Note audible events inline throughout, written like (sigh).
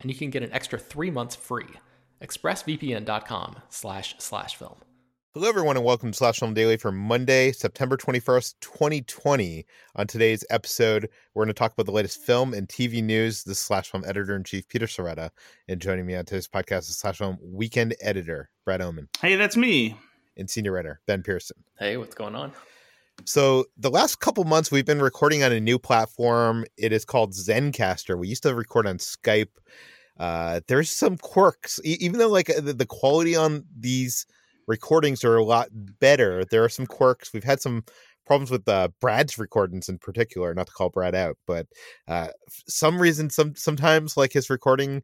and you can get an extra three months free. ExpressVPN.com slash slash film. Hello, everyone, and welcome to Slash Film Daily for Monday, September 21st, 2020. On today's episode, we're going to talk about the latest film and TV news. This is Slash Film Editor in Chief Peter Sciretta, and joining me on today's podcast is Slash Film Weekend Editor Brad Oman. Hey, that's me. And Senior Writer Ben Pearson. Hey, what's going on? So the last couple months we've been recording on a new platform. It is called Zencastr. We used to record on Skype. Uh, there's some quirks, e- even though like the, the quality on these recordings are a lot better. There are some quirks. We've had some problems with uh, Brad's recordings in particular. Not to call Brad out, but uh, some reason, some sometimes like his recording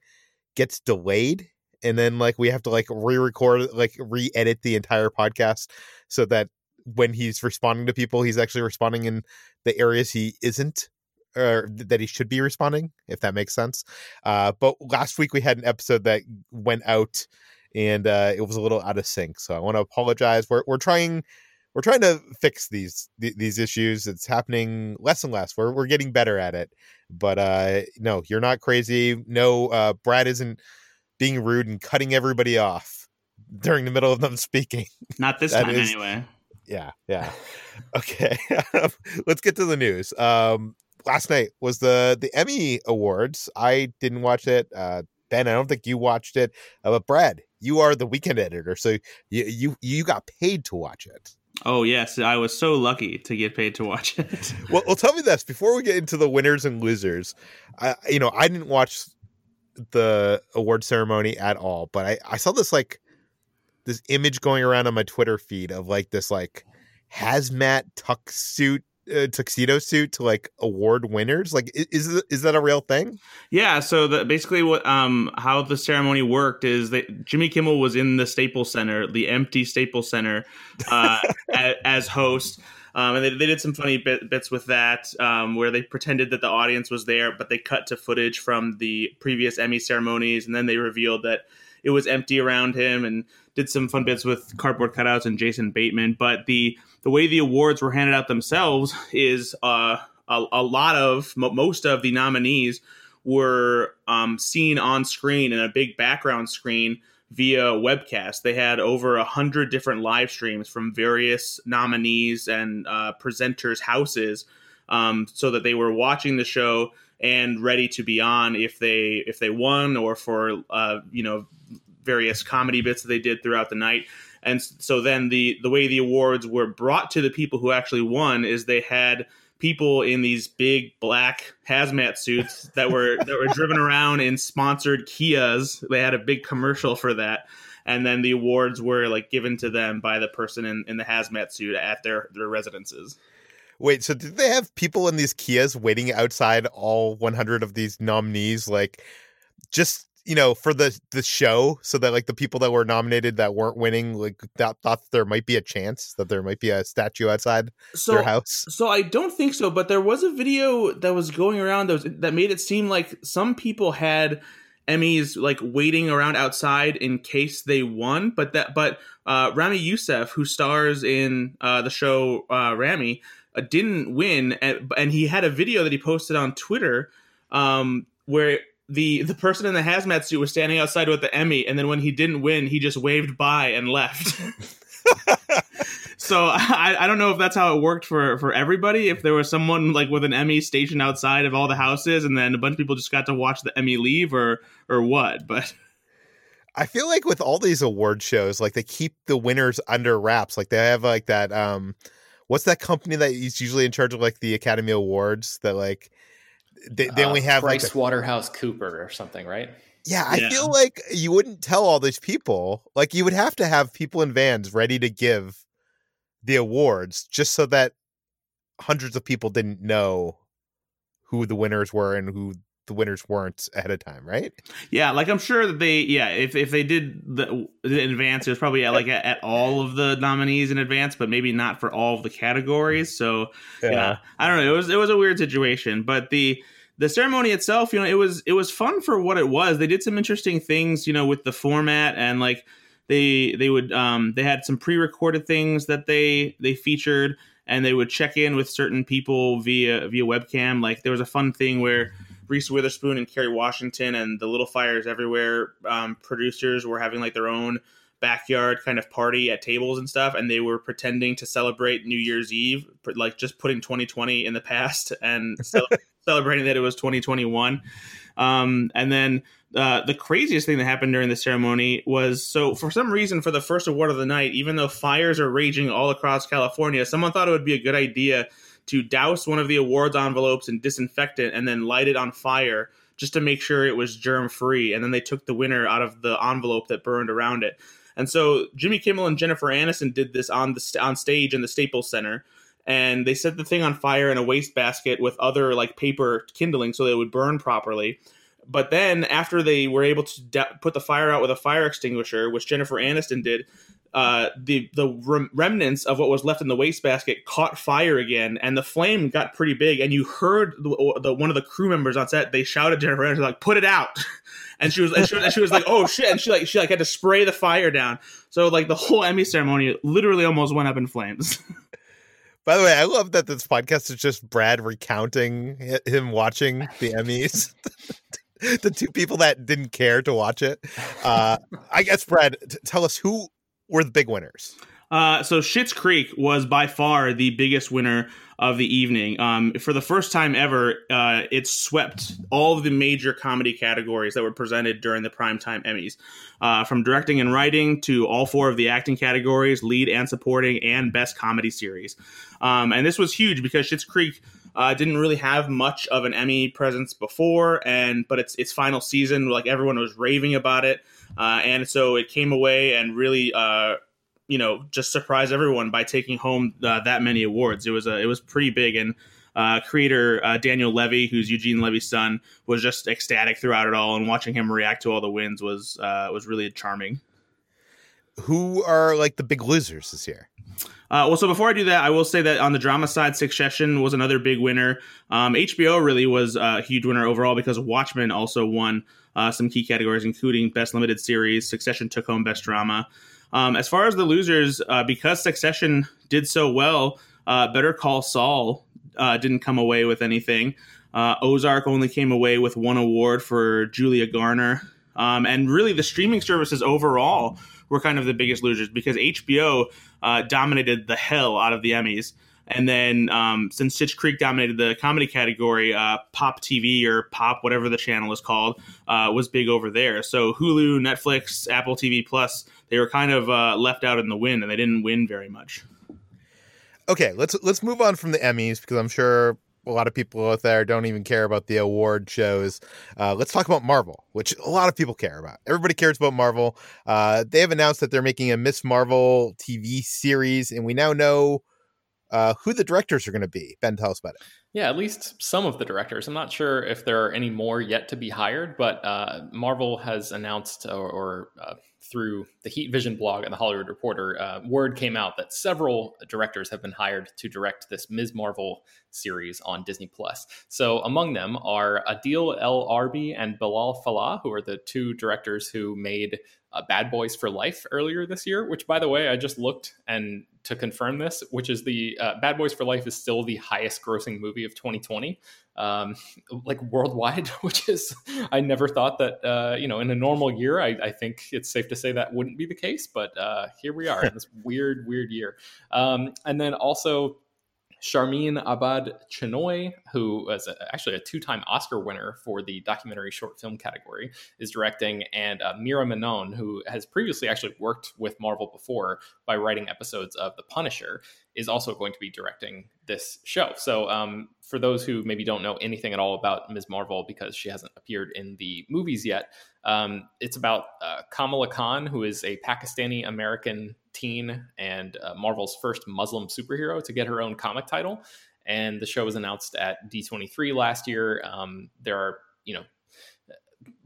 gets delayed, and then like we have to like re-record, like re-edit the entire podcast so that when he's responding to people, he's actually responding in the areas he isn't or that he should be responding, if that makes sense. Uh, but last week we had an episode that went out and uh, it was a little out of sync. So I want to apologize. We're we're trying we're trying to fix these these issues. It's happening less and less. We're we're getting better at it. But uh, no, you're not crazy. No, uh, Brad isn't being rude and cutting everybody off during the middle of them (laughs) speaking. Not this time, is, anyway yeah, yeah. Okay, (laughs) let's get to the news. Um, last night was the the Emmy Awards. I didn't watch it. Uh, ben, I don't think you watched it. Uh, but Brad, you are the weekend editor, so you you you got paid to watch it. Oh yes, I was so lucky to get paid to watch (laughs) it. well, well, tell me this before we get into the winners and losers. I, you know, I didn't watch the award ceremony at all, but I I saw this like this image going around on my Twitter feed of like this like hazmat tux suit uh, tuxedo suit to like award winners like is is that a real thing? Yeah so the, basically what um how the ceremony worked is that jimmy kimmel was in the staples center the empty staples center uh (laughs) as, as host um, and they, they did some funny bit, bits with that um, where they pretended that the audience was there but they cut to footage from the previous emmy ceremonies and then they revealed that it was empty around him and did some fun bits with cardboard cutouts and Jason Bateman. But the the way the awards were handed out themselves is uh, a, a lot of most of the nominees were um, seen on screen in a big background screen via webcast. They had over a hundred different live streams from various nominees and uh, presenters' houses, um, so that they were watching the show and ready to be on if they if they won or for uh, you know various comedy bits that they did throughout the night. And so then the the way the awards were brought to the people who actually won is they had people in these big black hazmat suits that were (laughs) that were driven around in sponsored Kias. They had a big commercial for that. And then the awards were like given to them by the person in, in the hazmat suit at their, their residences. Wait, so did they have people in these Kias waiting outside all 100 of these nominees, like just you know for the the show so that like the people that were nominated that weren't winning like that thought there might be a chance that there might be a statue outside so, their house? so i don't think so but there was a video that was going around that, was, that made it seem like some people had emmys like waiting around outside in case they won but that but uh ramy youssef who stars in uh the show uh ramy uh, didn't win, and, and, he had a video that he posted on Twitter um, where the the person in the hazmat suit was standing outside with the Emmy, and then when he didn't win, he just waved by and left. (laughs) so I, I don't know if that's how it worked for for everybody. If there was someone like with an Emmy stationed outside of all the houses, and then a bunch of people just got to watch the Emmy leave, or or what, but. I feel like with all these award shows, like they keep the winners under wraps. Like they have like that um what's that company that is usually in charge of like the Academy Awards that like they, they uh, only have Price like a, Waterhouse Cooper or something, right? Yeah, I yeah. feel like you wouldn't tell all these people. Like you would have to have people in vans ready to give the awards just so that hundreds of people didn't know who the winners were and who the winners weren't ahead of time, right? Yeah, like I'm sure that they, yeah, if, if they did the, the advance, it was probably at, like at, at, all of the nominees in advance, but maybe not for all of the categories. So yeah. yeah, I don't know. It was it was a weird situation, but the the ceremony itself, you know, it was it was fun for what it was. They did some interesting things, you know, with the format and like they they would um they had some pre-recorded things that they they featured and they would check in with certain people via via webcam. Like there was a fun thing where Reese Witherspoon and Kerry Washington and the Little Fires Everywhere um, producers were having like their own backyard kind of party at tables and stuff, and they were pretending to celebrate New Year's Eve, like just putting 2020 in the past (laughs) and (laughs) celebrating that it was 2021. Um, and then uh, the craziest thing that happened during the ceremony was so for some reason for the first award of the night, even though fires are raging all across California, someone thought it would be a good idea to douse one of the awards envelopes in disinfectant and then light it on fire just to make sure it was germ free. And then they took the winner out of the envelope that burned around it. And so Jimmy Kimmel and Jennifer Aniston did this on the on stage in the Staples Center, and they set the thing on fire in a wastebasket with other like paper kindling so that it would burn properly. But then after they were able to de- put the fire out with a fire extinguisher, which Jennifer Aniston did, uh, the the rem- remnants of what was left in the wastebasket caught fire again, and the flame got pretty big. And you heard the, the one of the crew members on set. They shouted to Jennifer like, "Put it out!" (laughs) and she was and she and she was like, "Oh shit!" And she like she like had to spray the fire down. So like the whole Emmy ceremony literally almost went up in flames. (laughs) By the way, I love that this podcast is just Brad recounting him watching the Emmys. (laughs) the two people that didn't care to watch it. Uh, I guess, Brad, t- tell us who were the big winners? Uh, so Schitt's Creek was by far the biggest winner of the evening. Um, for the first time ever, uh, it swept all of the major comedy categories that were presented during the primetime Emmys, uh, from directing and writing to all four of the acting categories, lead and supporting, and best comedy series. Um, and this was huge because Schitt's Creek. Uh, didn't really have much of an Emmy presence before, and but its its final season, like everyone was raving about it. Uh, and so it came away and really, uh, you know, just surprised everyone by taking home uh, that many awards. It was a, it was pretty big, and uh, creator uh, Daniel Levy, who's Eugene Levy's son, was just ecstatic throughout it all, and watching him react to all the wins was uh, was really charming. Who are like the big losers this year? Uh, well, so before I do that, I will say that on the drama side, Succession was another big winner. Um, HBO really was a huge winner overall because Watchmen also won uh, some key categories, including Best Limited Series. Succession took home Best Drama. Um, as far as the losers, uh, because Succession did so well, uh, Better Call Saul uh, didn't come away with anything. Uh, Ozark only came away with one award for Julia Garner. Um, and really, the streaming services overall were kind of the biggest losers because HBO uh, dominated the hell out of the Emmys. And then um, since Schitt's Creek dominated the comedy category, uh, Pop TV or Pop, whatever the channel is called, uh, was big over there. So Hulu, Netflix, Apple TV Plus, they were kind of uh, left out in the wind, and they didn't win very much. Okay, let's let's move on from the Emmys because I'm sure a lot of people out there don't even care about the award shows. Uh, let's talk about Marvel, which a lot of people care about. Everybody cares about Marvel. Uh, they have announced that they're making a Miss Marvel TV series, and we now know uh, who the directors are going to be. Ben, tell us about it. Yeah, at least some of the directors. I'm not sure if there are any more yet to be hired, but uh, Marvel has announced, or, or uh, through the Heat Vision blog and the Hollywood Reporter, uh, word came out that several directors have been hired to direct this Ms. Marvel series on Disney Plus. So among them are Adil El Arbi and Bilal Fallah, who are the two directors who made uh, Bad Boys for Life earlier this year, which, by the way, I just looked and to confirm this, which is the uh, Bad Boys for Life is still the highest grossing movie of 2020, um, like worldwide, (laughs) which is, I never thought that, uh, you know, in a normal year, I, I, think it's safe to say that wouldn't be the case, but uh, here we are in this weird, weird year. Um, and then also, Sharmeen Abad Chinoy, who was a, actually a two time Oscar winner for the documentary short film category, is directing, and uh, Meera Menon, who has previously actually worked with Marvel before by writing episodes of The Punisher, is also going to be directing this show. So, um, for those who maybe don't know anything at all about Ms. Marvel because she hasn't appeared in the movies yet, um, it's about uh, Kamala Khan, who is a Pakistani American and uh, Marvel's first Muslim superhero to get her own comic title. And the show was announced at D23 last year. Um, there are, you know,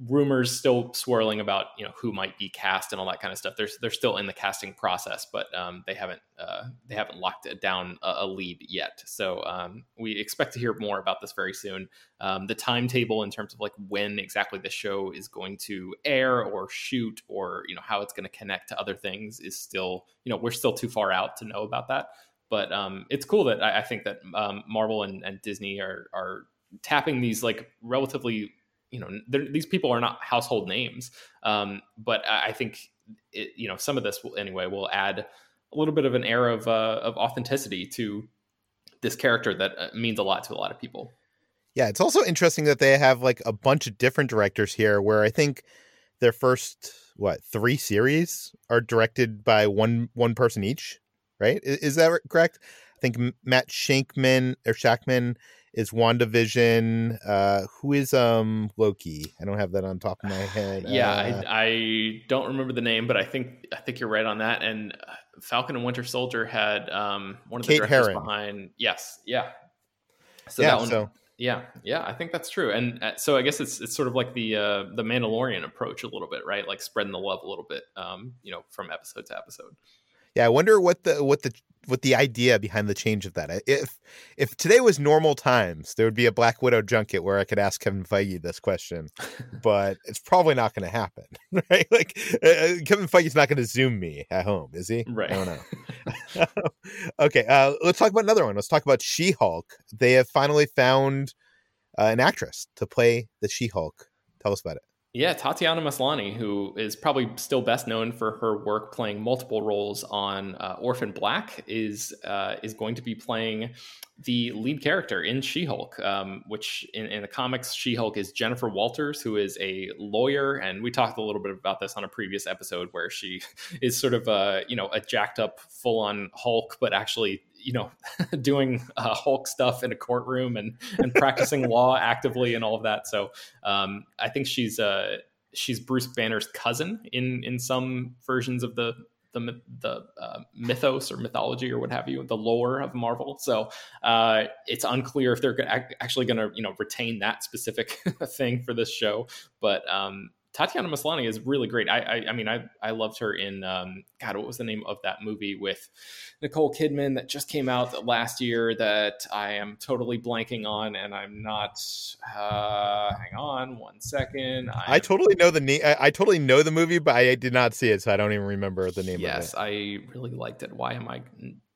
rumors still swirling about you know who might be cast and all that kind of stuff. They're they're still in the casting process, but um, they haven't uh, they haven't locked down a, a lead yet. So um, we expect to hear more about this very soon. Um, the timetable in terms of like when exactly the show is going to air or shoot or you know how it's going to connect to other things is still you know we're still too far out to know about that. But um, it's cool that I, I think that um, Marvel and, and Disney are are tapping these like relatively you know these people are not household names um, but i think it, you know some of this will anyway will add a little bit of an air of uh, of authenticity to this character that uh, means a lot to a lot of people. Yeah it's also interesting that they have like a bunch of different directors here where i think their first what three series are directed by one one person each right? Is, is that correct? I think matt shankman or shakman is WandaVision. Uh, who is um Loki? I don't have that on top of my head. yeah, uh, I, I, don't remember the name, but I think I think you're right on that. And uh, Falcon and Winter Soldier had um one of the Kate directors Herron. behind. Yes, yeah. So yeah, that one, so yeah, yeah, I think that's true. And uh, so I guess it's it's sort of like the uh, the Mandalorian approach a little bit, right? Like spreading the love a little bit, um, you know, from episode to episode. yeah, I wonder what the what the what the idea behind the change of that. If if today was normal times, there would be a Black Widow junket where I could ask Kevin Feige this question, (laughs) but it's probably not going to happen, (laughs) right? Like uh, uh Kevin Feige's not going to zoom me at home, is he? Right. I don't know. (laughs) okay, uh, let's talk about another one. Let's talk about She-Hulk. They have finally found uh, an actress to play the She-Hulk. Tell us about it. Yeah, Tatiana Maslany, who is probably still best known for her work playing multiple roles on uh, Orphan Black, is uh, is going to be playing the lead character in She-Hulk, um, which in, in, the comics, She-Hulk is Jennifer Walters, who is a lawyer, and we talked a little bit about this on a previous episode where she (laughs) is sort of a you know a jacked up, full on Hulk, but actually you know (laughs) doing uh, Hulk stuff in a courtroom and and practicing law (laughs) actively and all of that. So um, I think she's uh, she's Bruce Banner's cousin in in some versions of the the the uh, mythos or mythology or what have you, the lore of Marvel. So uh, it's unclear if they're actually going to you know retain that specific (laughs) thing for this show. But um, Tatiana Maslany is really great. I, I, I mean, I, I loved her in um, God. What was the name of that movie with Nicole Kidman that just came out last year that I am totally blanking on, and I'm not. Uh, hang on one second. I, I totally know the name. I, I, totally know the movie, but I did not see it, so I don't even remember the name. Of it. Yes, I really liked it. Why am I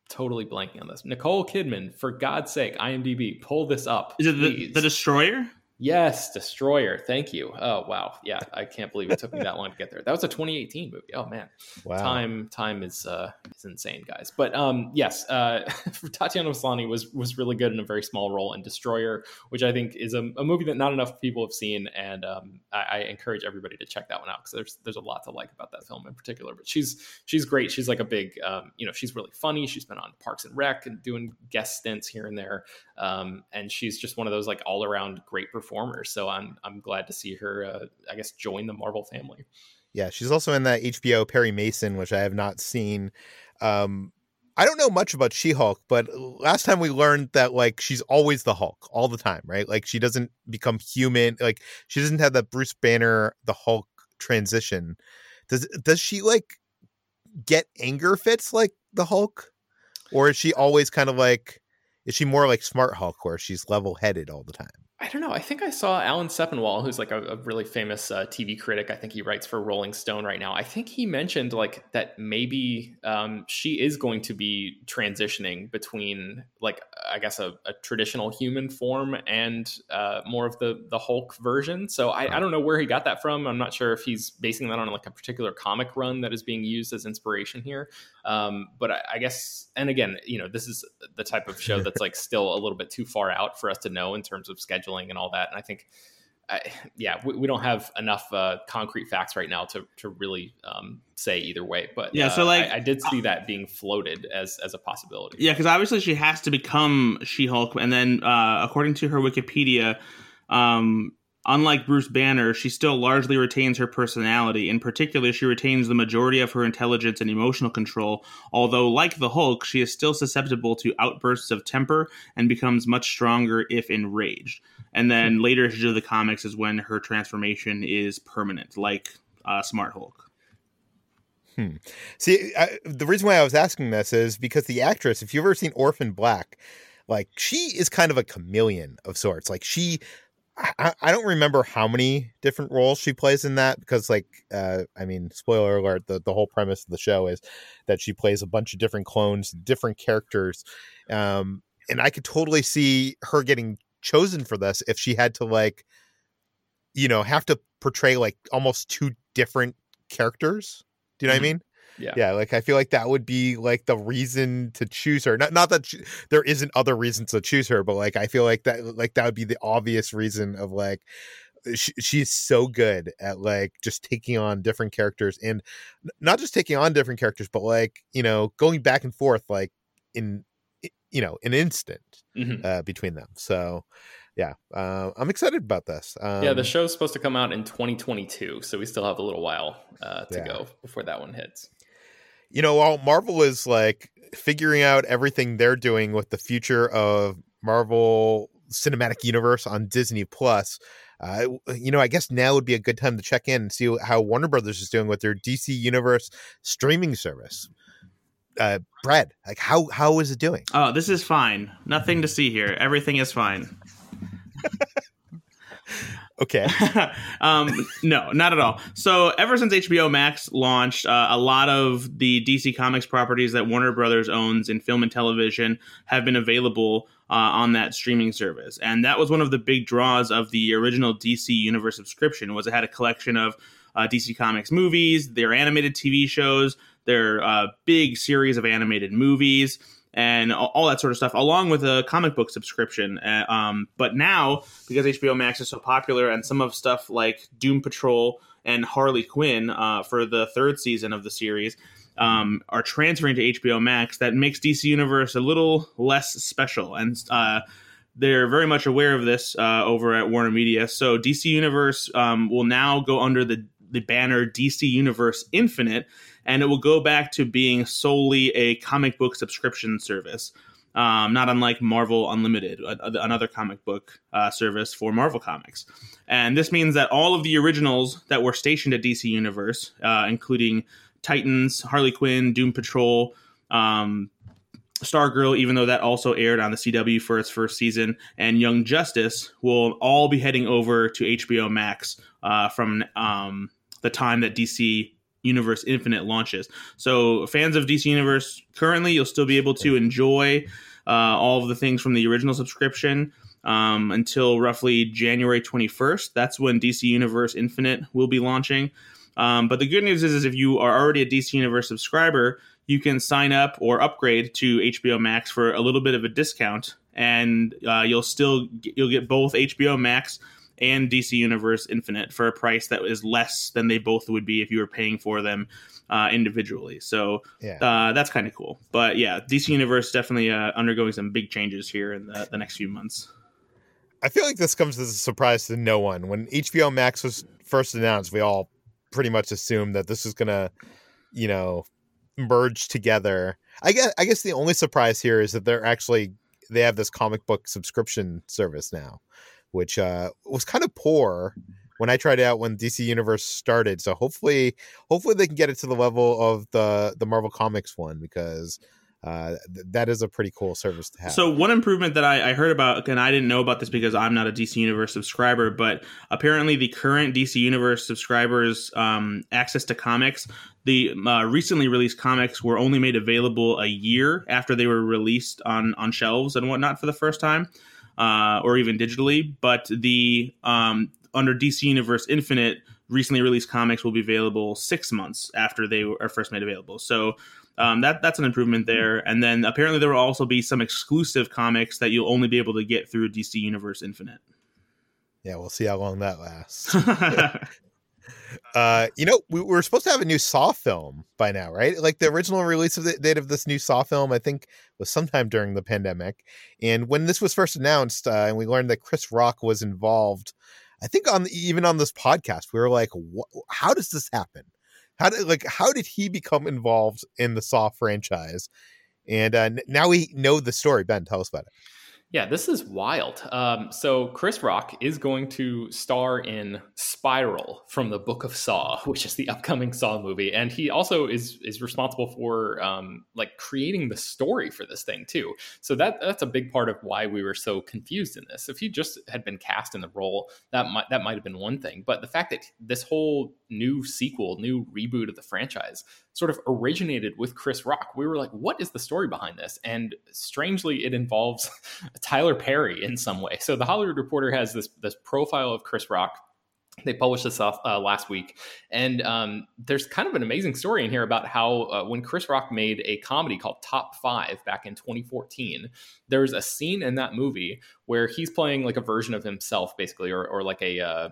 totally blanking on this? Nicole Kidman, for God's sake, IMDb, pull this up. Is it the, the Destroyer? Yes, Destroyer. Thank you. Oh wow, yeah, I can't believe it took me that long to get there. That was a 2018 movie. Oh man, wow. time time is uh, is insane, guys. But um, yes, uh, (laughs) Tatiana Maslany was was really good in a very small role in Destroyer, which I think is a, a movie that not enough people have seen, and um, I, I, encourage everybody to check that one out because there's there's a lot to like about that film in particular. But she's she's great. She's like a big, um, you know, she's really funny. She's been on Parks and Rec and doing guest stints here and there, um, and she's just one of those like all around great performers. So I'm I'm glad to see her. Uh, I guess join the Marvel family. Yeah, she's also in that HBO Perry Mason, which I have not seen. Um, I don't know much about She-Hulk, but last time we learned that like she's always the Hulk all the time, right? Like she doesn't become human. Like she doesn't have that Bruce Banner the Hulk transition. Does does she like get anger fits like the Hulk, or is she always kind of like? Is she more like Smart Hulk, where she's level headed all the time? I don't know. I think I saw Alan Sepinwall, who's like a, a really famous uh, TV critic. I think he writes for Rolling Stone right now. I think he mentioned like that maybe um, she is going to be transitioning between like I guess a, a traditional human form and uh, more of the the Hulk version. So I, I don't know where he got that from. I'm not sure if he's basing that on like a particular comic run that is being used as inspiration here. Um, but I, I guess, and again, you know, this is the type of show that's like (laughs) still a little bit too far out for us to know in terms of scheduling and all that. And I think, I, yeah, we, we, don't have enough uh, concrete facts right now to to really um, say either way. But yeah, uh, so like I, I, did see that being floated as as a possibility. Yeah, because obviously she has to become She Hulk, and then uh, according to her Wikipedia, um, Unlike Bruce Banner, she still largely retains her personality. In particular, she retains the majority of her intelligence and emotional control, although, like the Hulk, she is still susceptible to outbursts of temper and becomes much stronger if enraged. And then later into the comics is when her transformation is permanent, like uh, Smart Hulk. Hmm. See, I, the reason why I was asking this is because the actress, if you've ever seen Orphan Black, like she is kind of a chameleon of sorts. Like she I, I don't remember how many different roles she plays in that because like uh I mean spoiler alert the, the whole premise of the show is that she plays a bunch of different clones different characters um and I could totally see her getting chosen for this if she had to like you know have to portray like almost two different characters do you know mm-hmm. what I mean yeah. Yeah. Like I feel like that would be like the reason to choose her. Not not that she, there isn't other reasons to choose her, but like I feel like that like that would be the obvious reason of like she, she's so good at like just taking on different characters and not just taking on different characters, but like, you know, going back and forth like in you know, an instant mm-hmm. uh, between them. So yeah, uh, I'm excited about this. Um, yeah, the show's supposed to come out in 2022, so we still have a little while uh, to yeah. go before that one hits you know, while Marvel is like figuring out everything they're doing with the future of Marvel Cinematic Universe on Disney Plus, uh, you know, I guess now would be a good time to check in and see how Warner Brothers is doing with their DC Universe streaming service. Uh, Brad, like how how is it doing? Oh, this is fine. Nothing to see here. Everything is fine. Okay. (laughs) um, no, not at all. So, ever since HBO Max launched, uh, a lot of the DC Comics properties that Warner Brothers owns in film and television have been available uh, on that streaming service, and that was one of the big draws of the original DC Universe subscription. Was it had a collection of uh, DC Comics movies, their animated TV shows, their uh, big series of animated movies and all, that sort of stuff, along with a comic book subscription. Uh, um, but now, because HBO Max is so popular, and some of stuff like Doom Patrol and Harley Quinn uh, for the third season of the series um, are transferring to HBO Max, that makes DC Universe a little less special. And uh, they're very much aware of this uh, over at Warner Media. So DC Universe um, will now go under the the banner DC Universe Infinite, and it will go back to being solely a comic book subscription service. Um, not unlike Marvel Unlimited, another comic book uh, service for Marvel Comics. And this means that all of the originals that were stationed at DC Universe, uh, including Titans, Harley Quinn, Doom Patrol, um, Stargirl, even though that also aired on the CW for its first season, and Young Justice will all be heading over to HBO Max uh, from um, the time that DC Universe Infinite launches. So, fans of DC Universe currently, you'll still be able to enjoy uh, all of the things from the original subscription um, until roughly January 21st. That's when DC Universe Infinite will be launching. Um, but the good news is, is if you are already a DC Universe subscriber, you can sign up or upgrade to HBO Max for a little bit of a discount, and uh, you'll still you'll get both HBO Max and DC Universe Infinite for a price that is less than they both would be if you were paying for them uh, individually. So yeah. uh, that's kind of cool. But yeah, DC Universe definitely uh, undergoing some big changes here in the, the next few months. I feel like this comes as a surprise to no one. When HBO Max was first announced, we all pretty much assumed that this was going to, you know, merge together. I guess I guess the only surprise here is that they're actually they have this comic book subscription service now which uh, was kind of poor when I tried it out when DC Universe started. So hopefully, hopefully they can get it to the level of the the Marvel Comics one because uh, th- that is a pretty cool service to have. So one improvement that I, I, heard about, and I didn't know about this because I'm not a DC Universe subscriber, but apparently the current DC Universe subscribers' um, access to comics, the uh, recently released comics were only made available a year after they were released on on shelves and whatnot for the first time, uh, or even digitally. But the um, under DC Universe Infinite recently released comics will be available six months after they are first made available. So um, that that's an improvement there. And then apparently there will also be some exclusive comics that you'll only be able to get through DC Universe Infinite. Yeah, we'll see how long that lasts. (laughs) uh, you know, we were supposed to have a new Saw film by now, right? Like the original release of the date of this new Saw film, I think, was sometime during the pandemic. And when this was first announced, uh, and we learned that Chris Rock was involved, I think on even on this podcast, we were like, "How does this happen? How did like how did he become involved in the Saw franchise? And uh, now we know the story. Ben, tell us about it. Yeah, this is wild. Um, so Chris Rock is going to star in Spiral from the Book of Saw, which is the upcoming Saw movie, and he also is is responsible for um, like creating the story for this thing too. So that that's a big part of why we were so confused in this. If he just had been cast in the role, that might that might have been one thing. But the fact that this whole new sequel, new reboot of the franchise sort of originated with Chris Rock. We were like, what is the story behind this? And strangely, it involves (laughs) Tyler Perry in some way. So the Hollywood Reporter has this this profile of Chris Rock. They published this off, uh, last week, and um, there's kind of an amazing story in here about how uh, when Chris Rock made a comedy called Top Five back in 2014, there's a scene in that movie where he's playing like a version of himself, basically, or, or like a uh,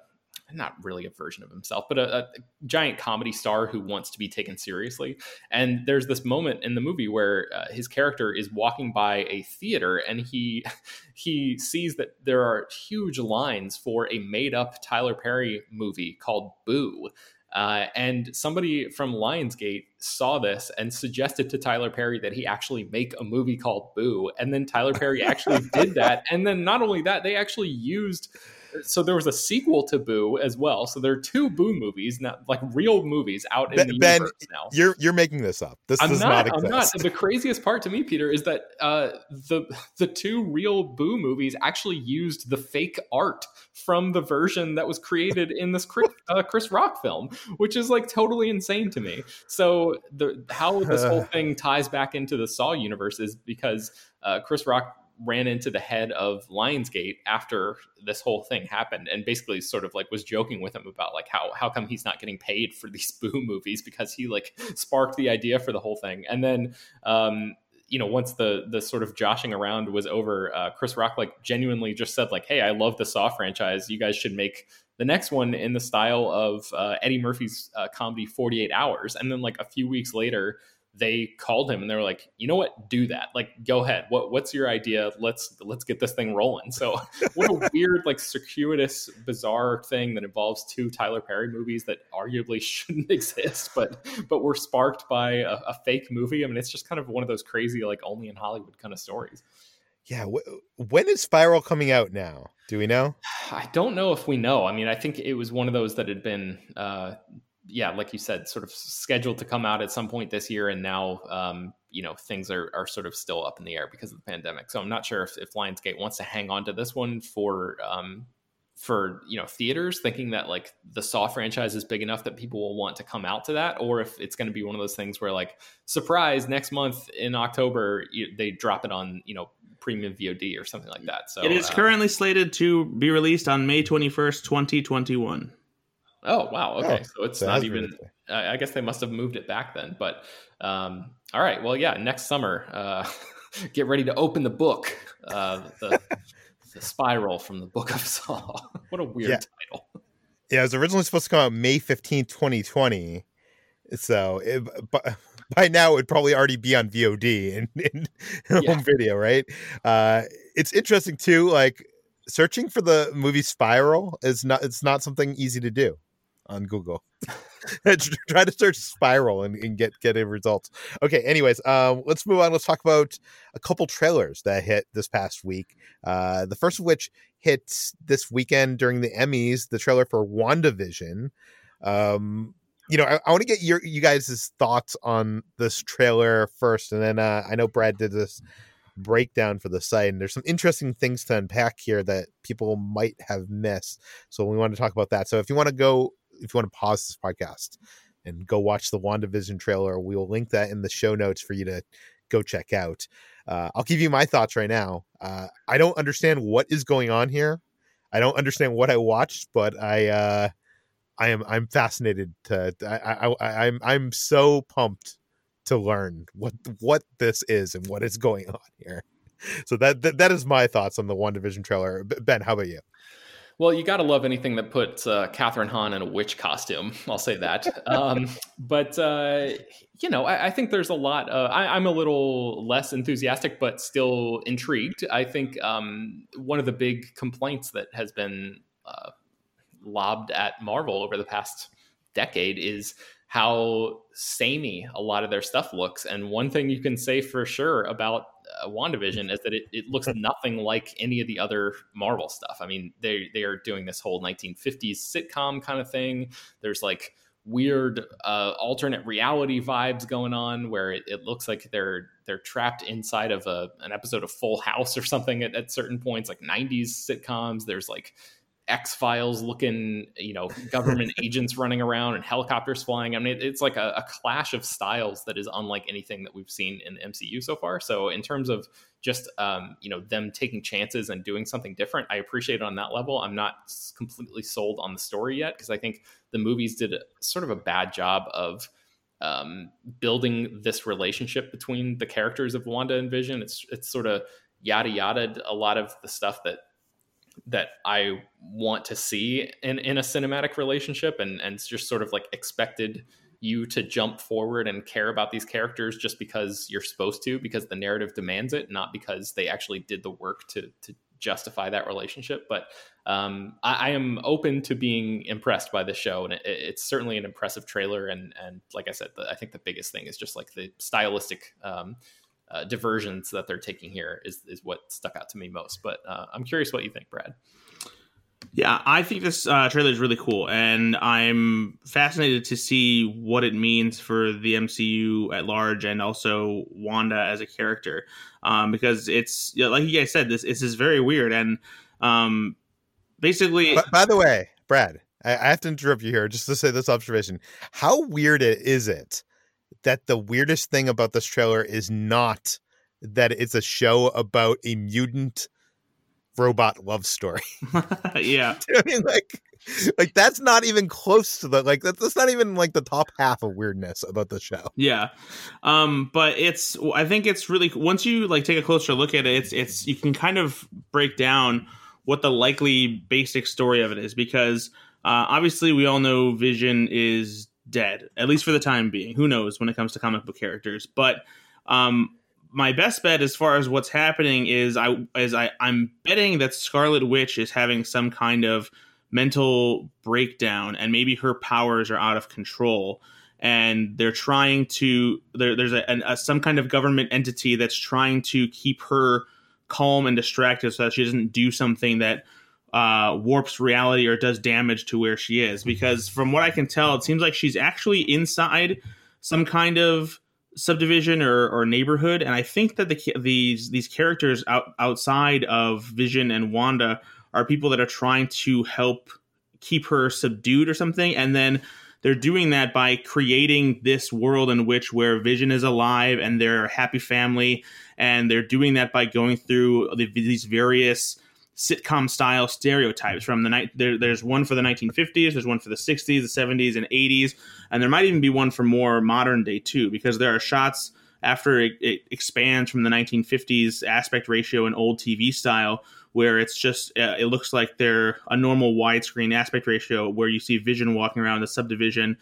not really a version of himself, but a, a, giant comedy star who wants to be taken seriously. And there's this moment in the movie where uh, his character is walking by a theater and he (laughs) he sees that there are huge lines for a made up Tyler Perry movie called Boo. Uh, and somebody from Lionsgate saw this and suggested to Tyler Perry that he actually make a movie called Boo. And then Tyler Perry actually (laughs) did that. And then not only that, they actually used so there was a sequel to Boo as well. So there are two Boo movies now, like real movies out in ben, the universe now. You're you're making this up. This I'm does not, not I'm not. The craziest part to me, Peter, is that uh, the the two real Boo movies actually used the fake art from the version that was created in this Chris, (laughs) uh, Chris Rock film, which is like totally insane to me. So the how this whole (laughs) thing ties back into the Saw universe is because uh, Chris Rock ran into the head of Lionsgate after this whole thing happened and basically sort of like was joking with him about like how how come he's not getting paid for these (laughs) Boo movies because he like sparked the idea for the whole thing. And then um you know once the the sort of joshing around was over uh, chris rock like genuinely just said like hey i love the saw franchise you guys should make the next one in the style of uh, eddie murphy's uh, comedy 48 hours and then like a few weeks later they called him and they were like, you know what, do that. Like, go ahead. What what's your idea? Let's let's get this thing rolling. So (laughs) what a weird, like circuitous, bizarre thing that involves two Tyler Perry movies that arguably (laughs) shouldn't exist, but but were sparked by a, a fake movie. I mean, it's just kind of one of those crazy, like only in Hollywood kind of stories. Yeah. when is Spiral coming out now? Do we know? (sighs) I don't know if we know. I mean, I think it was one of those that had been uh, yeah, like you said, sort of scheduled to come out at some point this year, and now um, you know things are are sort of still up in the air because of the pandemic. So I'm not sure if, if Lionsgate wants to hang on to this one for um, for you know theaters, thinking that like the Saw franchise is big enough that people will want to come out to that, or if it's going to be one of those things where like surprise next month in October you, they drop it on you know premium VOD or something like that. So it is uh, currently slated to be released on May 21st, 2021. Oh wow. Okay, oh, so it's not even. I guess they must have moved it back then. But um, all right. Well, yeah. Next summer, uh, (laughs) get ready to open the book. Uh, the, the spiral from the Book of Saw. (laughs) what a weird yeah. title. Yeah, it was originally supposed to come out May 15, 2020. So it, by, (laughs) by now it would probably already be on VOD and, and yeah. home video, right? Uh, it's interesting too. Like searching for the movie Spiral is not. It's not something easy to do on Google. (laughs) Try to search spiral and, and, get get a results. Okay. Anyways, um, let's move on. Let's talk about a couple trailers that hit this past week. Uh, the first of which hit this weekend during the Emmys. The trailer for WandaVision. Um, you know, I, I want to get your you guys' thoughts on this trailer first, and then uh, I know Brad did this breakdown for the site, and there's some interesting things to unpack here that people might have missed. So we want to talk about that. So if you want to go, if you want to pause this podcast and go watch the WandaVision trailer, we will link that in the show notes for you to go check out. Uh, I'll give you my thoughts right now. Uh, I don't understand what is going on here. I don't understand what I watched, but I uh, I am I'm fascinated to I, I, I I'm I'm so pumped to learn what what this is and what is going (laughs) on here. So that that, that is my thoughts on the WandaVision trailer. Ben, how about you? Well, you got to love anything that puts uh, Kathryn Hahn in a witch costume. (laughs) I'll say that. Um, but uh, you know, I, I, think there's a lot. Uh, I, am a little less enthusiastic, but still intrigued. I think um, one of the big complaints that has been uh, lobbed at Marvel over the past decade is how samey a lot of their stuff looks. And one thing you can say for sure about uh, WandaVision is that it, it looks (laughs) nothing like any of the other Marvel stuff. I mean, they they are doing this whole 1950s sitcom kind of thing. There's like weird uh, alternate reality vibes going on where it, it, looks like they're they're trapped inside of a, an episode of Full House or something at, at certain points, like 90s sitcoms. There's like X Files looking, you know, government (laughs) agents running around and helicopters flying. I mean, it's like a, a, clash of styles that is unlike anything that we've seen in the MCU so far. So, in terms of just, um, you know, them taking chances and doing something different, I appreciate it on that level. I'm not completely sold on the story yet because I think the movies did a, sort of a bad job of um, building this relationship between the characters of Wanda and Vision. It's it's sort of yada yada a lot of the stuff that that I want to see in, in a cinematic relationship and, and just sort of like expected you to jump forward and care about these characters just because you're supposed to, because the narrative demands it, not because they actually did the work to, to justify that relationship. But um, I, I, am open to being impressed by this show, and it, it's certainly an impressive trailer. And and like I said, the, I think the biggest thing is just like the stylistic um, uh, diversions that they're taking here is is what stuck out to me most. But uh, I'm curious what you think, Brad. Yeah, I think this uh, trailer is really cool, and I'm fascinated to see what it means for the MCU at large, and also Wanda as a character, um, because it's you know, like you guys said, this this is very weird, and um, basically. By, by the way, Brad, I, I have to interrupt you here just to say this observation: How weird it is it that the weirdest thing about this trailer is not that it's a show about a mutant robot love story. (laughs) (laughs) yeah. I mean, like, like that's not even close to the like that's not even like the top half of weirdness about the show. Yeah, um, but it's I think it's really once you like take a closer look at it, it's it's you can kind of break down what the likely basic story of it is because uh, obviously we all know Vision is dead, at least for the time being. Who knows when it comes to comic book characters? But um, my best bet as far as what's happening is I as I I'm betting that Scarlet Witch is having some kind of mental breakdown and maybe her powers are out of control and they're trying to there, there's a, a, some kind of government entity that's trying to keep her calm and distracted so that she doesn't do something that uh, warps reality or does damage to where she is. Because from what I can tell, it seems like she's actually inside some kind of subdivision or, or neighborhood, and I think that the, these these characters out, outside of Vision and Wanda are people that are trying to help keep her subdued or something, and then they're doing that by creating this world in which where Vision is alive and they're a happy family, and they're doing that by going through the, these various sitcom style stereotypes from the night there, there's one for the 1950s there's one for the 60s the 70s and 80s and there might even be one for more modern day too because there are shots after it, it expands from the 1950s aspect ratio and old tv style where it's just uh, it looks like they're a normal widescreen aspect ratio where you see vision walking around the subdivision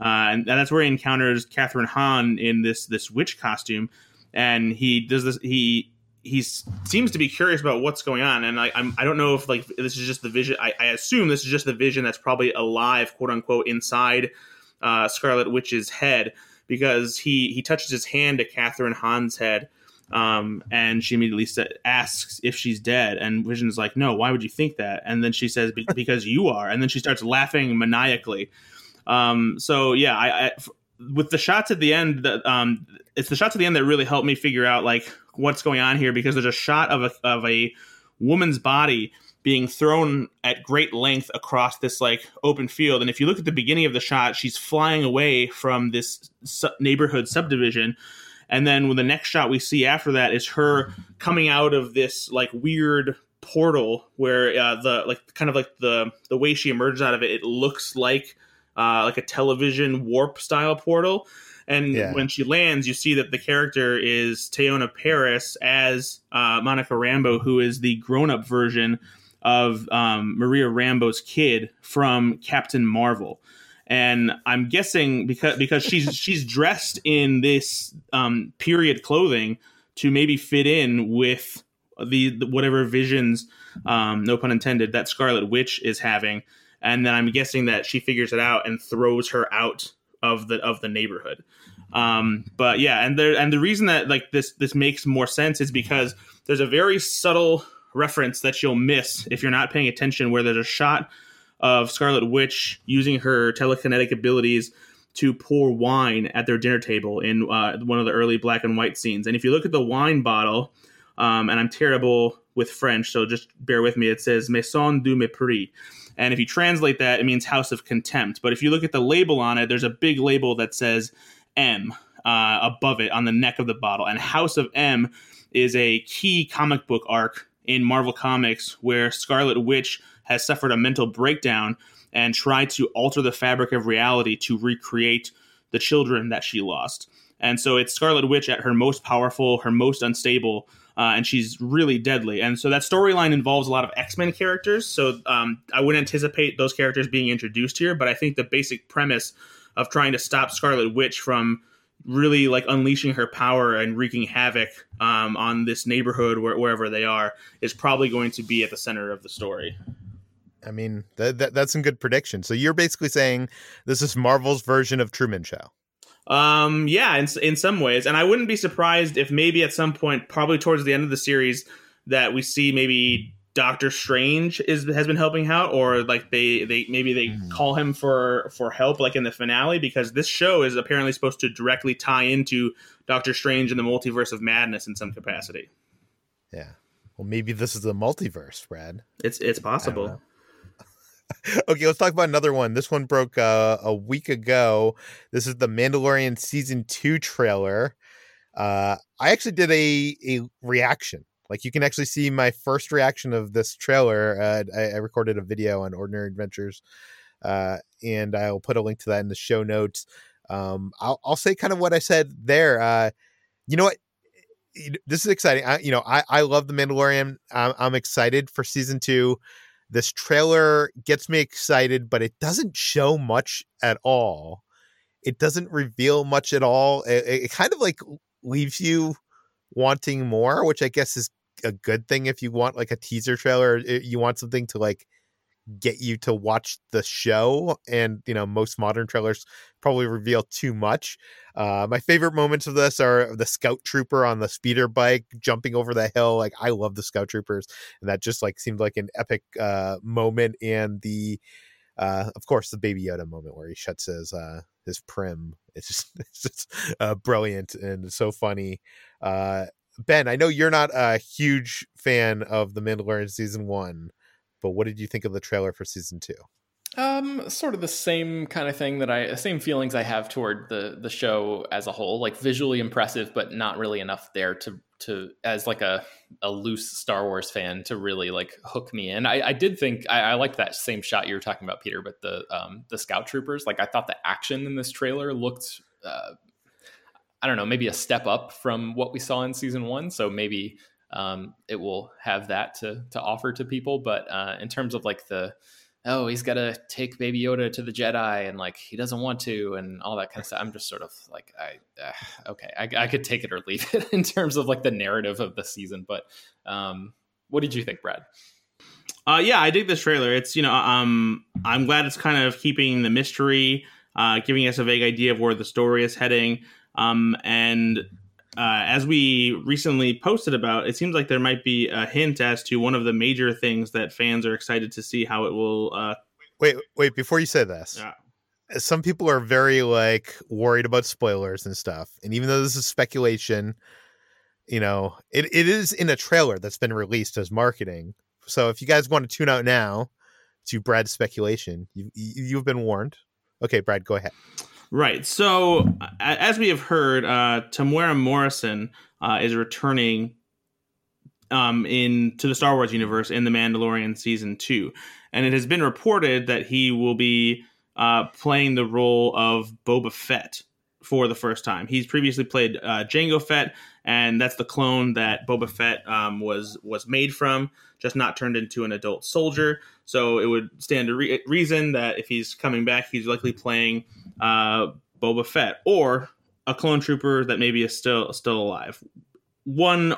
uh, and that's where he encounters Kathryn Hahn in this this witch costume and he does this he he seems to be curious about what's going on, and I, I'm I don't know if like this is just the vision. I, I assume this is just the vision that's probably alive, quote unquote, inside uh, Scarlet Witch's head because he he touches his hand to Kathryn Hahn's head, um, and she immediately sa- asks if she's dead, and Vision's like, "No, why would you think that?" And then she says, "Because you are," and then she starts laughing maniacally. Um, so yeah, I, I with the shots at the end, that um, it's the shots at the end that really helped me figure out like what's going on here because there's a shot of a of a woman's body being thrown at great length across this like open field. And if you look at the beginning of the shot she's flying away from this su- neighborhood subdivision. And then when the next shot we see after that is her coming out of this like weird portal where uh, the like kind of like the the way she emerges out of it it looks like uh, like a television warp style portal and Yeah. when she lands, you see that the character is Teyonah Parris as uh, Monica Rambeau, who is the grown up version of um, Maria Rambeau's kid from Captain Marvel. And I'm guessing because because she's (laughs) she's dressed in this um, period clothing to maybe fit in with the, the whatever visions, um, no pun intended, that Scarlet Witch is having. And then I'm guessing that she figures it out and throws her out of the of the neighborhood. Um, but yeah, and there and the reason that like this this makes more sense is because there's a very subtle reference that you'll miss if you're not paying attention, where there's a shot of Scarlet Witch using her telekinetic abilities to pour wine at their dinner table in uh, one of the early black and white scenes. And if you look at the wine bottle, um, and I'm terrible with French, so just bear with me. It says Maison du Mépris. And if you translate that, it means house of contempt. But if you look at the label on it, there's a big label that says M uh, above it on the neck of the bottle. And House of M is a key comic book arc in Marvel Comics where Scarlet Witch has suffered a mental breakdown and tried to alter the fabric of reality to recreate the children that she lost. And so it's Scarlet Witch at her most powerful, her most unstable, uh, and she's really deadly. And so that storyline involves a lot of X Men characters. So um, I wouldn't anticipate those characters being introduced here, but I think the basic premise of trying to stop Scarlet Witch from really like unleashing her power and wreaking havoc um, on this neighborhood where, wherever they are is probably going to be at the center of the story. I mean, that, that that's some good prediction. So you're basically saying this is Marvel's version of Truman Show. Um, yeah, in in some ways, and I wouldn't be surprised if maybe at some point, probably towards the end of the series, that we see maybe Doctor Strange is has been helping out, or like they they maybe they Mhm. call him for for help, like in the finale, because this show is apparently supposed to directly tie into Doctor Strange and the Multiverse of Madness in some capacity. Yeah. Well, maybe this is the multiverse, Brad. It's it's possible. (laughs) okay, let's talk about another one. This one broke uh, a week ago. This is the Mandalorian season two trailer. Uh, I actually did a a reaction. Like you can actually see my first reaction of this trailer. Uh, I, I recorded a video on Ordinary Adventures, uh, and I'll put a link to that in the show notes. Um, I'll I'll say kind of what I said there. Uh, you know what? This is exciting. I, you know, I I love the Mandalorian. I'm, I'm excited for season two this trailer gets me excited but it doesn't show much at all. It doesn't reveal much at all. It, it kind of like leaves you wanting more which i guess is a good thing if you want like a teaser trailer you want something to like get you to watch the show and you know most modern trailers probably reveal too much. Uh my favorite moments of this are the scout trooper on the speeder bike jumping over the hill like i love the scout troopers and that just like seemed like an epic uh moment and the uh of course the baby yoda moment where he shuts his uh his prim. It's just (laughs) it's just uh brilliant and so funny. Uh ben i know you're not a huge fan of the mandalorian season one but what did you think of the trailer for season two Um, sort of the same kind of thing that I, same feelings I have toward the the show as a whole. Like visually impressive, but not really enough there to to as like a a loose Star Wars fan to really like hook me in. I, I did think I, I liked that same shot you were talking about, Peter, but the um the scout troopers. Like I thought the action in this trailer looked. Uh, I don't know, maybe a step up from what we saw in season one. So maybe um, it will have that to to offer to people. But uh, in terms of like the oh, he's got to take Baby Yoda to the Jedi, and like he doesn't want to, and all that kind of stuff. I'm just sort of like, I uh, okay, I, I could take it or leave it (laughs) in terms of like the narrative of the season. But um, what did you think, Brad? Uh, yeah, I dig this trailer. It's you know, um, I'm glad it's kind of keeping the mystery, uh, giving us a vague idea of where the story is heading. Um, and uh, as we recently posted about, it seems like there might be a hint as to one of the major things that fans are excited to see how it will. Uh, wait wait before you say this yeah. some people are very like worried about spoilers and stuff. And even though this is speculation, you know, it, it is in a trailer that's been released as marketing. So if you guys want to tune out now to Brad's speculation, you you've been warned. Okay, Brad, go ahead. Right. So as we have heard, uh, Temuera Morrison uh, is returning um, into the Star Wars universe in the Mandalorian season two, and it has been reported that he will be uh, playing the role of Boba Fett for the first time. He's previously played uh, Jango Fett, and that's the clone that Boba Fett um, was was made from, just not turned into an adult soldier. So it would stand to re- reason that if he's coming back, he's likely playing uh, Boba Fett or a clone trooper that maybe is still still alive. One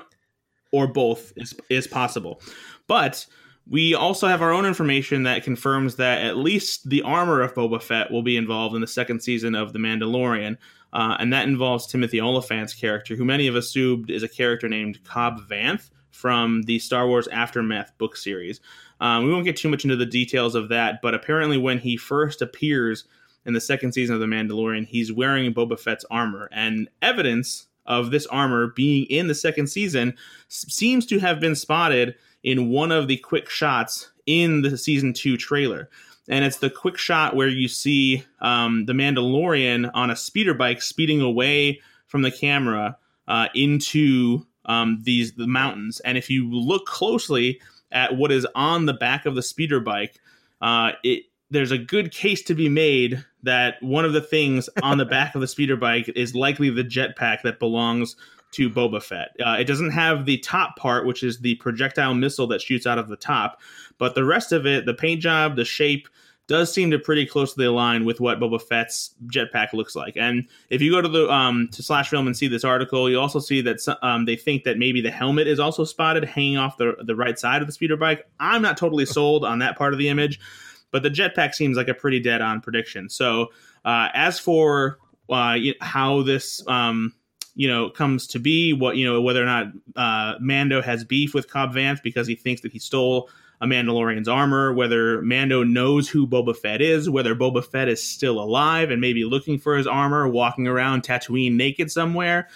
or both is is possible, but we also have our own information that confirms that at least the armor of Boba Fett will be involved in the second season of The Mandalorian, uh, and that involves Timothy Olyphant's character, who many of us assumed is a character named Cobb Vanth from the Star Wars Aftermath book series. Um, we won't get too much into the details of that, but apparently, when he first appears in the second season of The Mandalorian, he's wearing Boba Fett's armor, and evidence of this armor being in the second season seems to have been spotted in one of the quick shots in the season two trailer. And it's the quick shot where you see um, the Mandalorian on a speeder bike speeding away from the camera uh, into um, these the mountains. And if you look closely at what is on the back of the speeder bike, uh, it there's a good case to be made that one of the things on the back of the speeder bike is likely the jetpack that belongs to Boba Fett. Uh, it doesn't have the top part, which is the projectile missile that shoots out of the top, but the rest of it, the paint job, the shape, does seem to pretty closely align with what Boba Fett's jetpack looks like. And if you go to the um, to slash film and see this article, you also see that um, they think that maybe the helmet is also spotted hanging off the the right side of the speeder bike. I'm not totally (laughs) sold on that part of the image, but the jetpack seems like a pretty dead on prediction. So uh, as for uh, how this um, you know comes to be what you know whether or not uh, Mando has beef with Cobb Vanth because he thinks that he stole a Mandalorian's armor, whether Mando knows who Boba Fett is, whether Boba Fett is still alive and maybe looking for his armor, walking around Tatooine naked somewhere.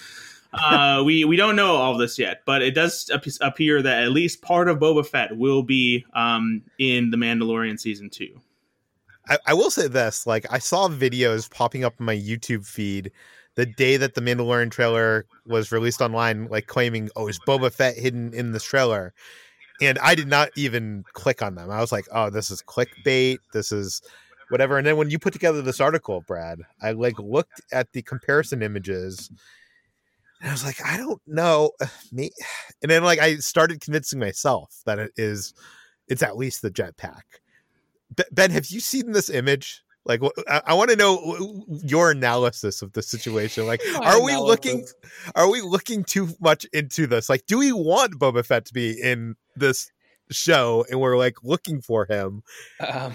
Uh, we we don't know all this yet, but it does ap- appear that at least part of Boba Fett will be um, in the Mandalorian season two. I, I will say this: like I saw videos popping up in my YouTube feed the day that the Mandalorian trailer was released online, like claiming, "Oh, is Boba Fett hidden in this trailer?" And I did not even click on them. I was like, "Oh, this is clickbait. This is whatever." And then when you put together this article, Brad, I like looked at the comparison images, and I was like, "I don't know." (sighs) Me, (sighs) and then like I started convincing myself that it is, it's at least the jetpack. Ben, have you seen this image? Like, I, I want to know your analysis of the situation. Like, (laughs) are we looking, are we looking too much into this? Like, do we want Boba Fett to be in this show and we're like looking for him. Um,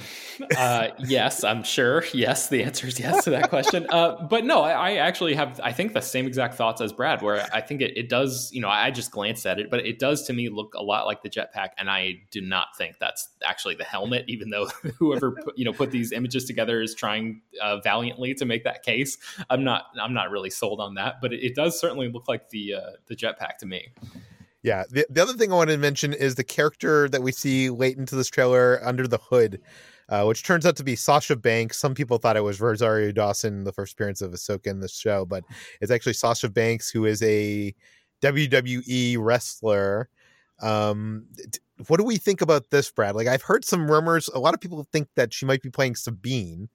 uh, yes i'm sure. Yes the answer is yes to that question. (laughs) Uh, but no I, I, actually have i think the same exact thoughts as brad where i think it, it, does you know i just glanced at it but it does to me look a lot like the jetpack and i do not think that's actually the helmet even though (laughs) whoever put, you know put these images together is trying uh, valiantly to make that case. I'm not i'm not really sold on that but it, it does certainly look like the uh, the jetpack to me yeah. The, the other thing I wanted to mention is the character that we see late into this trailer under the hood, uh, which turns out to be Sasha Banks. Some people thought it was Rosario Dawson, the first appearance of Ahsoka in the show, but it's actually Sasha Banks, who is a WWE wrestler. Um, what do we think about this, Brad? Like, I've heard some rumors. A lot of people think that she might be playing Sabine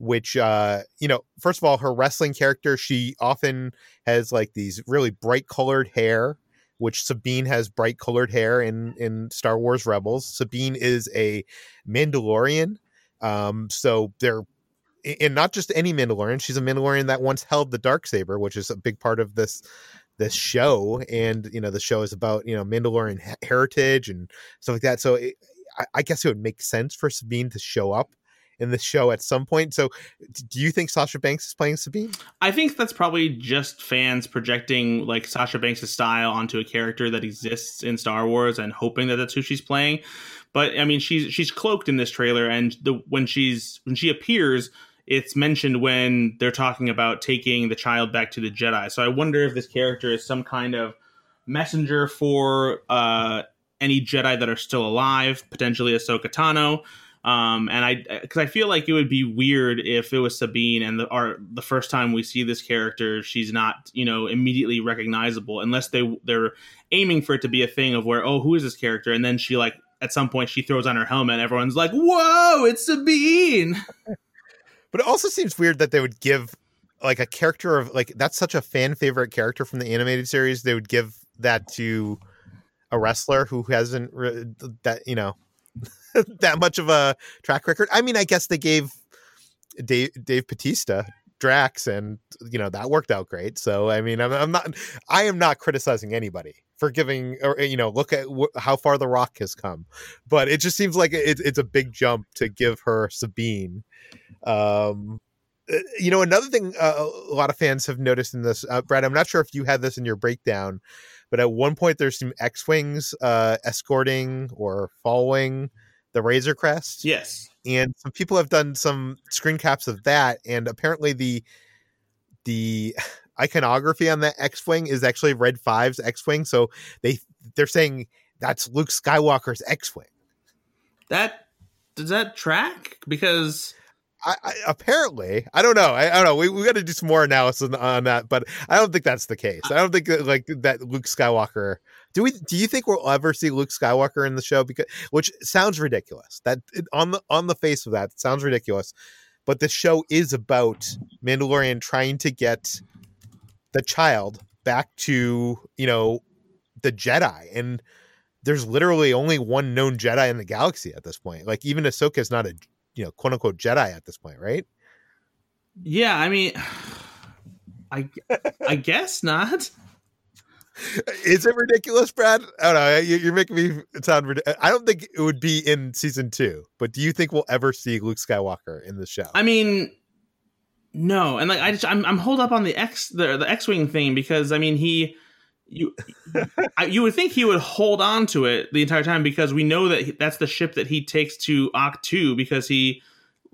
which uh you know first of all her wrestling character she often has like these really bright colored hair which Sabine has bright colored hair in in Star Wars Rebels. Sabine is a Mandalorian, um, so they're and not just any Mandalorian. She's a Mandalorian that once held the dark saber, which is a big part of this this show. And you know, the show is about you know Mandalorian heritage and stuff like that. So it, I, I guess it would make sense for Sabine to show up in the show at some point. So, do you think Sasha Banks is playing Sabine? I think that's probably just fans projecting like Sasha Banks' style onto a character that exists in Star Wars and hoping that that's who she's playing. But I mean, she's she's cloaked in this trailer, and the when she's when she appears, it's mentioned when they're talking about taking the child back to the Jedi. So I wonder if this character is some kind of messenger for uh, any Jedi that are still alive, potentially Ahsoka Tano. Um, and I, because I feel like it would be weird if it was Sabine and the our, the first time we see this character, she's not you know immediately recognizable unless they they're aiming for it to be a thing of where oh who is this character and then she like at some point she throws on her helmet and everyone's like whoa it's Sabine. (laughs) But it also seems weird that they would give like a character of like that's such a fan favorite character from the animated series. They would give that to a wrestler who hasn't re- that you know (laughs) that much of a track record. I mean, I guess they gave Dave Dave Batista Drax, and you know that worked out great. So I mean, I'm, I'm not I am not criticizing anybody for giving or you know look at how far the Rock has come, but it just seems like it, it's a big jump to give her Sabine. Um, uh, you know, another thing uh, a lot of fans have noticed in this, uh, Brad. I'm not sure if you had this in your breakdown, but at one point there's some X-wings uh, escorting or following the Razor Crest. Yes, and some people have done some screen caps of that, and apparently the the (laughs) iconography on that X-wing is actually Red 5's X-wing. So they they're saying that's Luke Skywalker's X-wing. That does that track because I, I, apparently, I don't know. I, I don't know. We, we got to do some more analysis on that, but I don't think that's the case. I don't think that, like that Luke Skywalker. Do we? Do you think we'll ever see Luke Skywalker in the show? Because which sounds ridiculous. That on the on the face of that sounds ridiculous, but the show is about Mandalorian trying to get the child back to you know the Jedi and. There's literally only one known Jedi in the galaxy at this point. Like even Ahsoka is not a you know quote unquote Jedi at this point, right? Yeah, I mean, (sighs) I I (laughs) guess not. Is it ridiculous, Brad? I don't know. You're making me sound ridiculous. I don't think it would be in season two, but do you think we'll ever see Luke Skywalker in the show? I mean, no. And like, I just, I'm, I'm hold up on the X, the, the X Wing thing because I mean, he, you, you would think he would hold on to it the entire time because we know that he, that's the ship that he takes to Ahch-To because he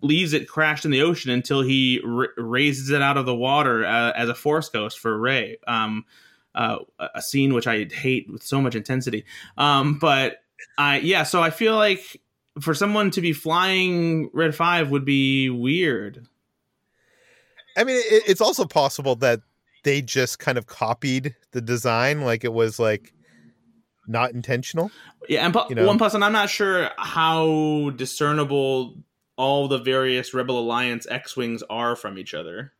leaves it crashed in the ocean until he r- raises it out of the water uh, as a force ghost for Rey. Um, uh, a scene which I hate with so much intensity. Um, but I yeah, so I feel like for someone to be flying Red Five would be weird. I mean, it, it's also possible that they just kind of copied the design, like it was like not intentional. Yeah, and you know? one plus, and I'm not sure how discernible all the various Rebel Alliance X wings are from each other.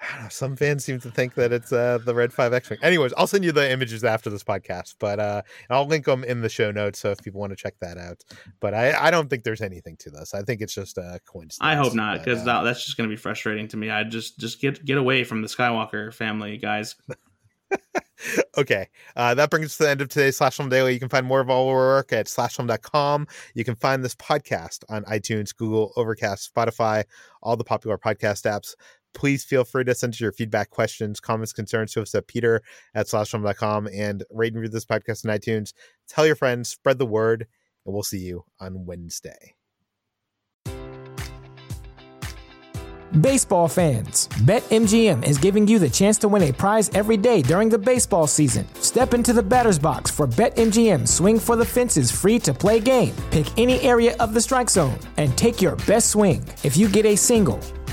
Know, some fans seem to think that it's uh, the Red Five X Wing. Anyways, I'll send you the images after this podcast, but uh, I'll link them in the show notes so if people want to check that out. But I, I don't think there's anything to this. I think it's just a coincidence. I hope not, because uh, that's just going to be frustrating to me. I just just get get away from the Skywalker family, guys. (laughs) okay. Uh, that brings us to the end of today's Slash Film Daily. You can find more of all our work at slashfilm.com. You can find this podcast on iTunes, Google, Overcast, Spotify, all the popular podcast apps please feel free to send us your feedback, questions, comments, concerns to us at peter at slashfilm.com and rate and review this podcast on iTunes. Tell your friends, spread the word, and we'll see you on Wednesday. Baseball fans, BetMGM is giving you the chance to win a prize every day during the baseball season. Step into the batter's box for BetMGM Swing for the Fences free to play game. Pick any area of the strike zone and take your best swing. If you get a single,